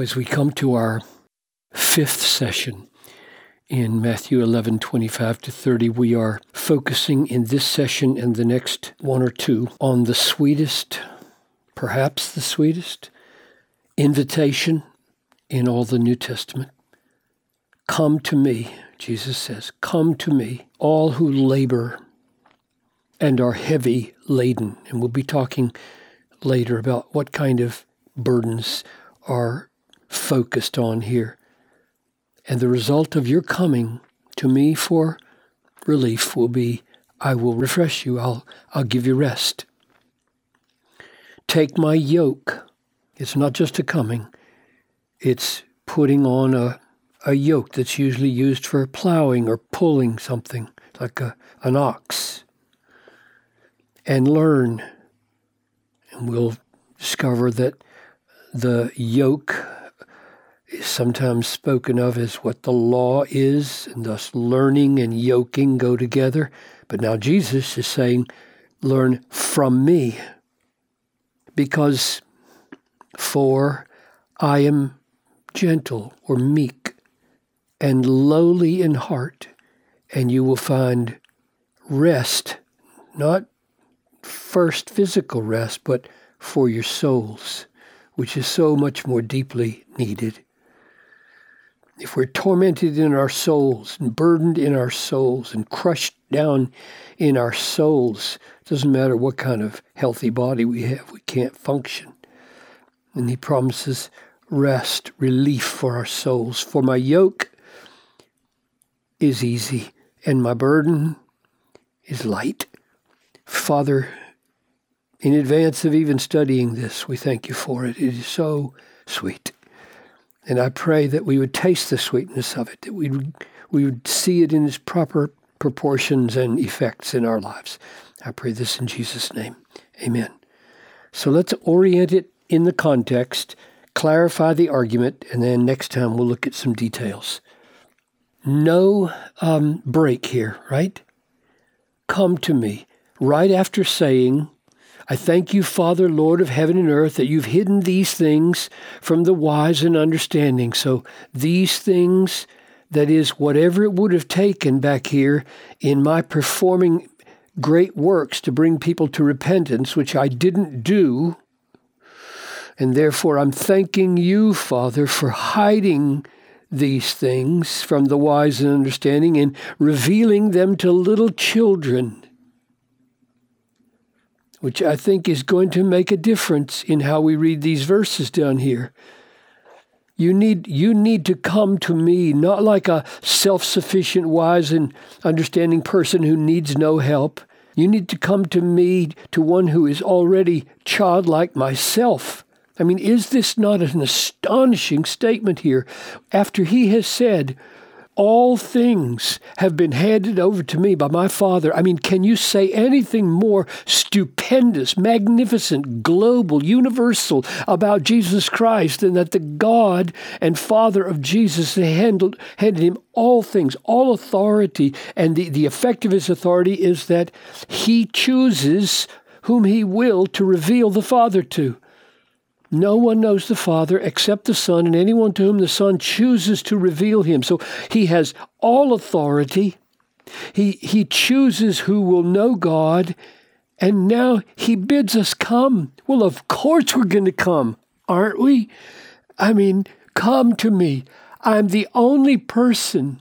As we come to our fifth session in Matthew 11 25 to 30, we are focusing in this session and the next one or two on the sweetest, perhaps the sweetest, invitation in all the New Testament. Come to me, Jesus says, come to me, all who labor and are heavy laden. And we'll be talking later about what kind of burdens are focused on here. And the result of your coming to me for relief will be I will refresh you, I'll, I'll give you rest. Take my yoke. It's not just a coming, it's putting on a, a yoke that's usually used for plowing or pulling something, like a, an ox. And learn. And we'll discover that the yoke is sometimes spoken of as what the law is, and thus learning and yoking go together. But now Jesus is saying, Learn from me, because for I am gentle or meek and lowly in heart, and you will find rest, not first physical rest, but for your souls, which is so much more deeply needed if we're tormented in our souls and burdened in our souls and crushed down in our souls, it doesn't matter what kind of healthy body we have, we can't function. And he promises rest, relief for our souls. For my yoke is easy and my burden is light. Father, in advance of even studying this, we thank you for it. It is so sweet. And I pray that we would taste the sweetness of it, that we would, we would see it in its proper proportions and effects in our lives. I pray this in Jesus' name. Amen. So let's orient it in the context, clarify the argument, and then next time we'll look at some details. No um, break here, right? Come to me right after saying, I thank you, Father, Lord of heaven and earth, that you've hidden these things from the wise and understanding. So these things, that is, whatever it would have taken back here in my performing great works to bring people to repentance, which I didn't do. And therefore, I'm thanking you, Father, for hiding these things from the wise and understanding and revealing them to little children which I think is going to make a difference in how we read these verses down here. You need, you need to come to me, not like a self sufficient, wise, and understanding person who needs no help. You need to come to me, to one who is already childlike myself. I mean, is this not an astonishing statement here? After he has said, all things have been handed over to me by my Father. I mean, can you say anything more stupendous, magnificent, global, universal about Jesus Christ than that the God and Father of Jesus handled, handed him all things, all authority, and the, the effect of his authority is that he chooses whom he will to reveal the Father to. No one knows the Father except the Son, and anyone to whom the Son chooses to reveal him. So he has all authority. He, he chooses who will know God, and now he bids us come. Well, of course we're going to come, aren't we? I mean, come to me. I'm the only person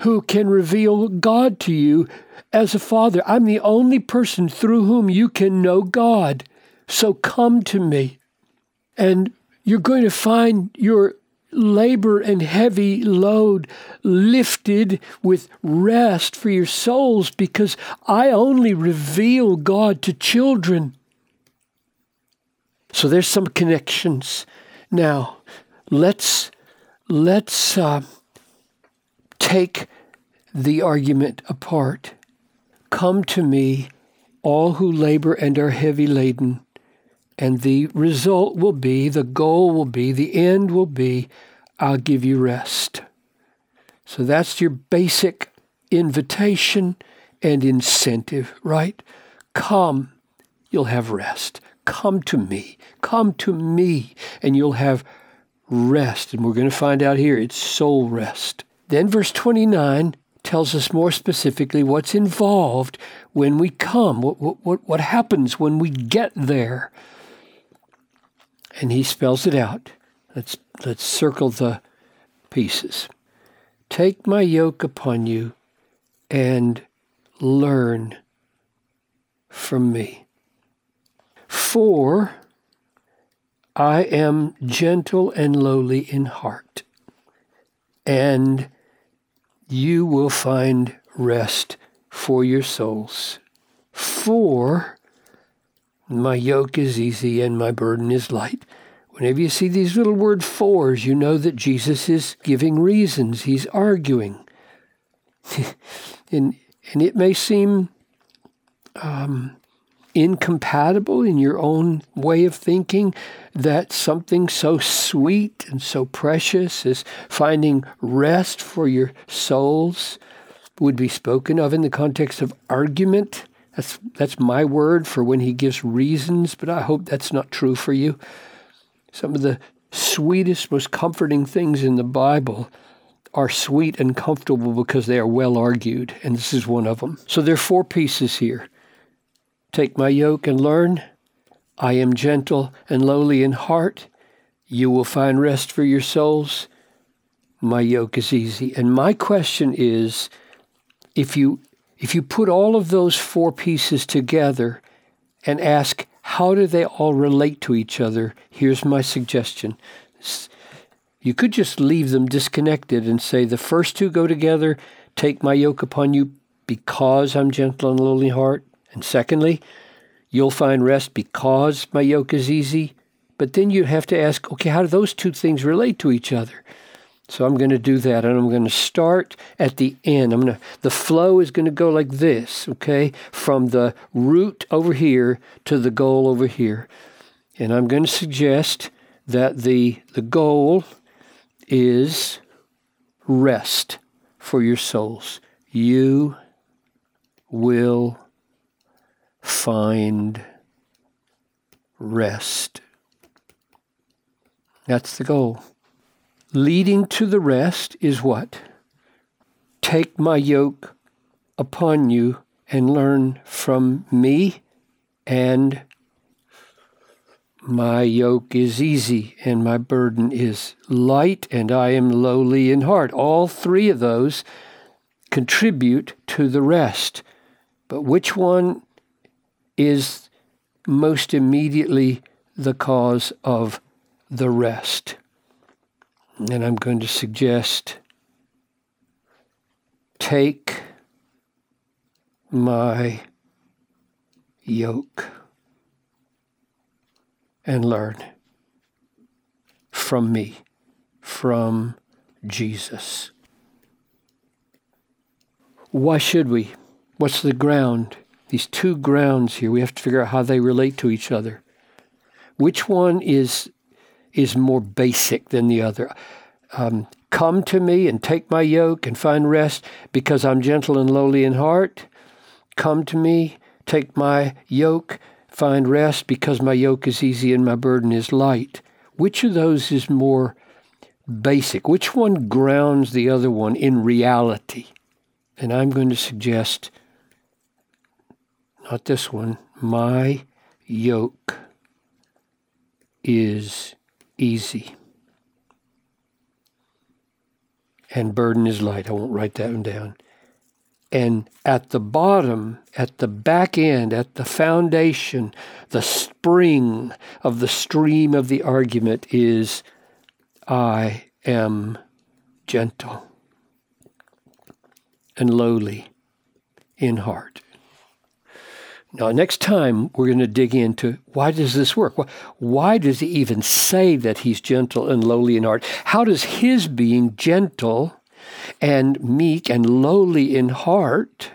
who can reveal God to you as a father. I'm the only person through whom you can know God. So come to me. And you're going to find your labor and heavy load lifted with rest for your souls because I only reveal God to children. So there's some connections. Now, let's let's uh, take the argument apart. Come to me, all who labor and are heavy laden, and the result will be, the goal will be, the end will be, I'll give you rest. So that's your basic invitation and incentive, right? Come, you'll have rest. Come to me. Come to me, and you'll have rest. And we're going to find out here it's soul rest. Then verse 29 tells us more specifically what's involved when we come, what, what, what happens when we get there. And he spells it out. Let's, let's circle the pieces. Take my yoke upon you and learn from me. For I am gentle and lowly in heart, and you will find rest for your souls. For my yoke is easy and my burden is light. Whenever you see these little word fors, you know that Jesus is giving reasons. He's arguing. and, and it may seem um, incompatible in your own way of thinking that something so sweet and so precious as finding rest for your souls would be spoken of in the context of argument. That's, that's my word for when he gives reasons, but I hope that's not true for you. Some of the sweetest, most comforting things in the Bible are sweet and comfortable because they are well argued, and this is one of them. So there are four pieces here. Take my yoke and learn. I am gentle and lowly in heart. You will find rest for your souls. My yoke is easy. And my question is if you if you put all of those four pieces together and ask how do they all relate to each other? Here's my suggestion. You could just leave them disconnected and say the first two go together, take my yoke upon you because I'm gentle and lowly heart. And secondly, you'll find rest because my yoke is easy. But then you have to ask, okay, how do those two things relate to each other? So I'm going to do that, and I'm going to start at the end. I'm going to. The flow is going to go like this, okay, from the root over here to the goal over here, and I'm going to suggest that the the goal is rest for your souls. You will find rest. That's the goal. Leading to the rest is what? Take my yoke upon you and learn from me, and my yoke is easy and my burden is light, and I am lowly in heart. All three of those contribute to the rest. But which one is most immediately the cause of the rest? And I'm going to suggest take my yoke and learn from me, from Jesus. Why should we? What's the ground? These two grounds here, we have to figure out how they relate to each other. Which one is is more basic than the other. Um, Come to me and take my yoke and find rest because I'm gentle and lowly in heart. Come to me, take my yoke, find rest because my yoke is easy and my burden is light. Which of those is more basic? Which one grounds the other one in reality? And I'm going to suggest not this one. My yoke is easy. And burden is light. I won't write that one down. And at the bottom, at the back end, at the foundation, the spring of the stream of the argument is I am gentle and lowly in heart. Now, next time we're going to dig into why does this work? Why does he even say that he's gentle and lowly in heart? How does his being gentle and meek and lowly in heart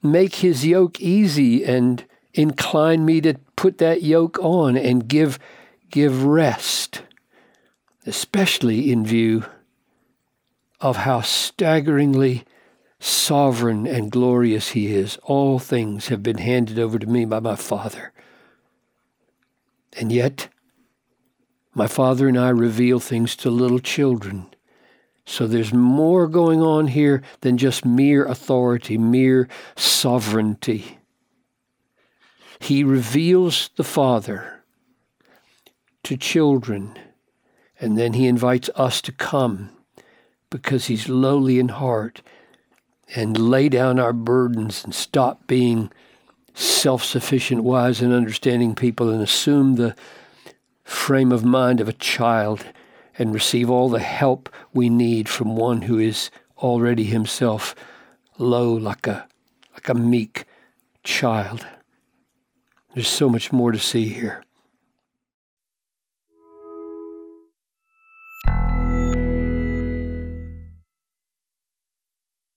make his yoke easy and incline me to put that yoke on and give give rest, especially in view of how staggeringly sovereign and glorious He is. All things have been handed over to me by my Father. And yet, My Father and I reveal things to little children. So there's more going on here than just mere authority, mere sovereignty. He reveals the Father to children, and then he invites us to come because he's lowly in heart and lay down our burdens and stop being self sufficient, wise, and understanding people and assume the frame of mind of a child and receive all the help we need from one who is already himself low like a like a meek child. There's so much more to see here.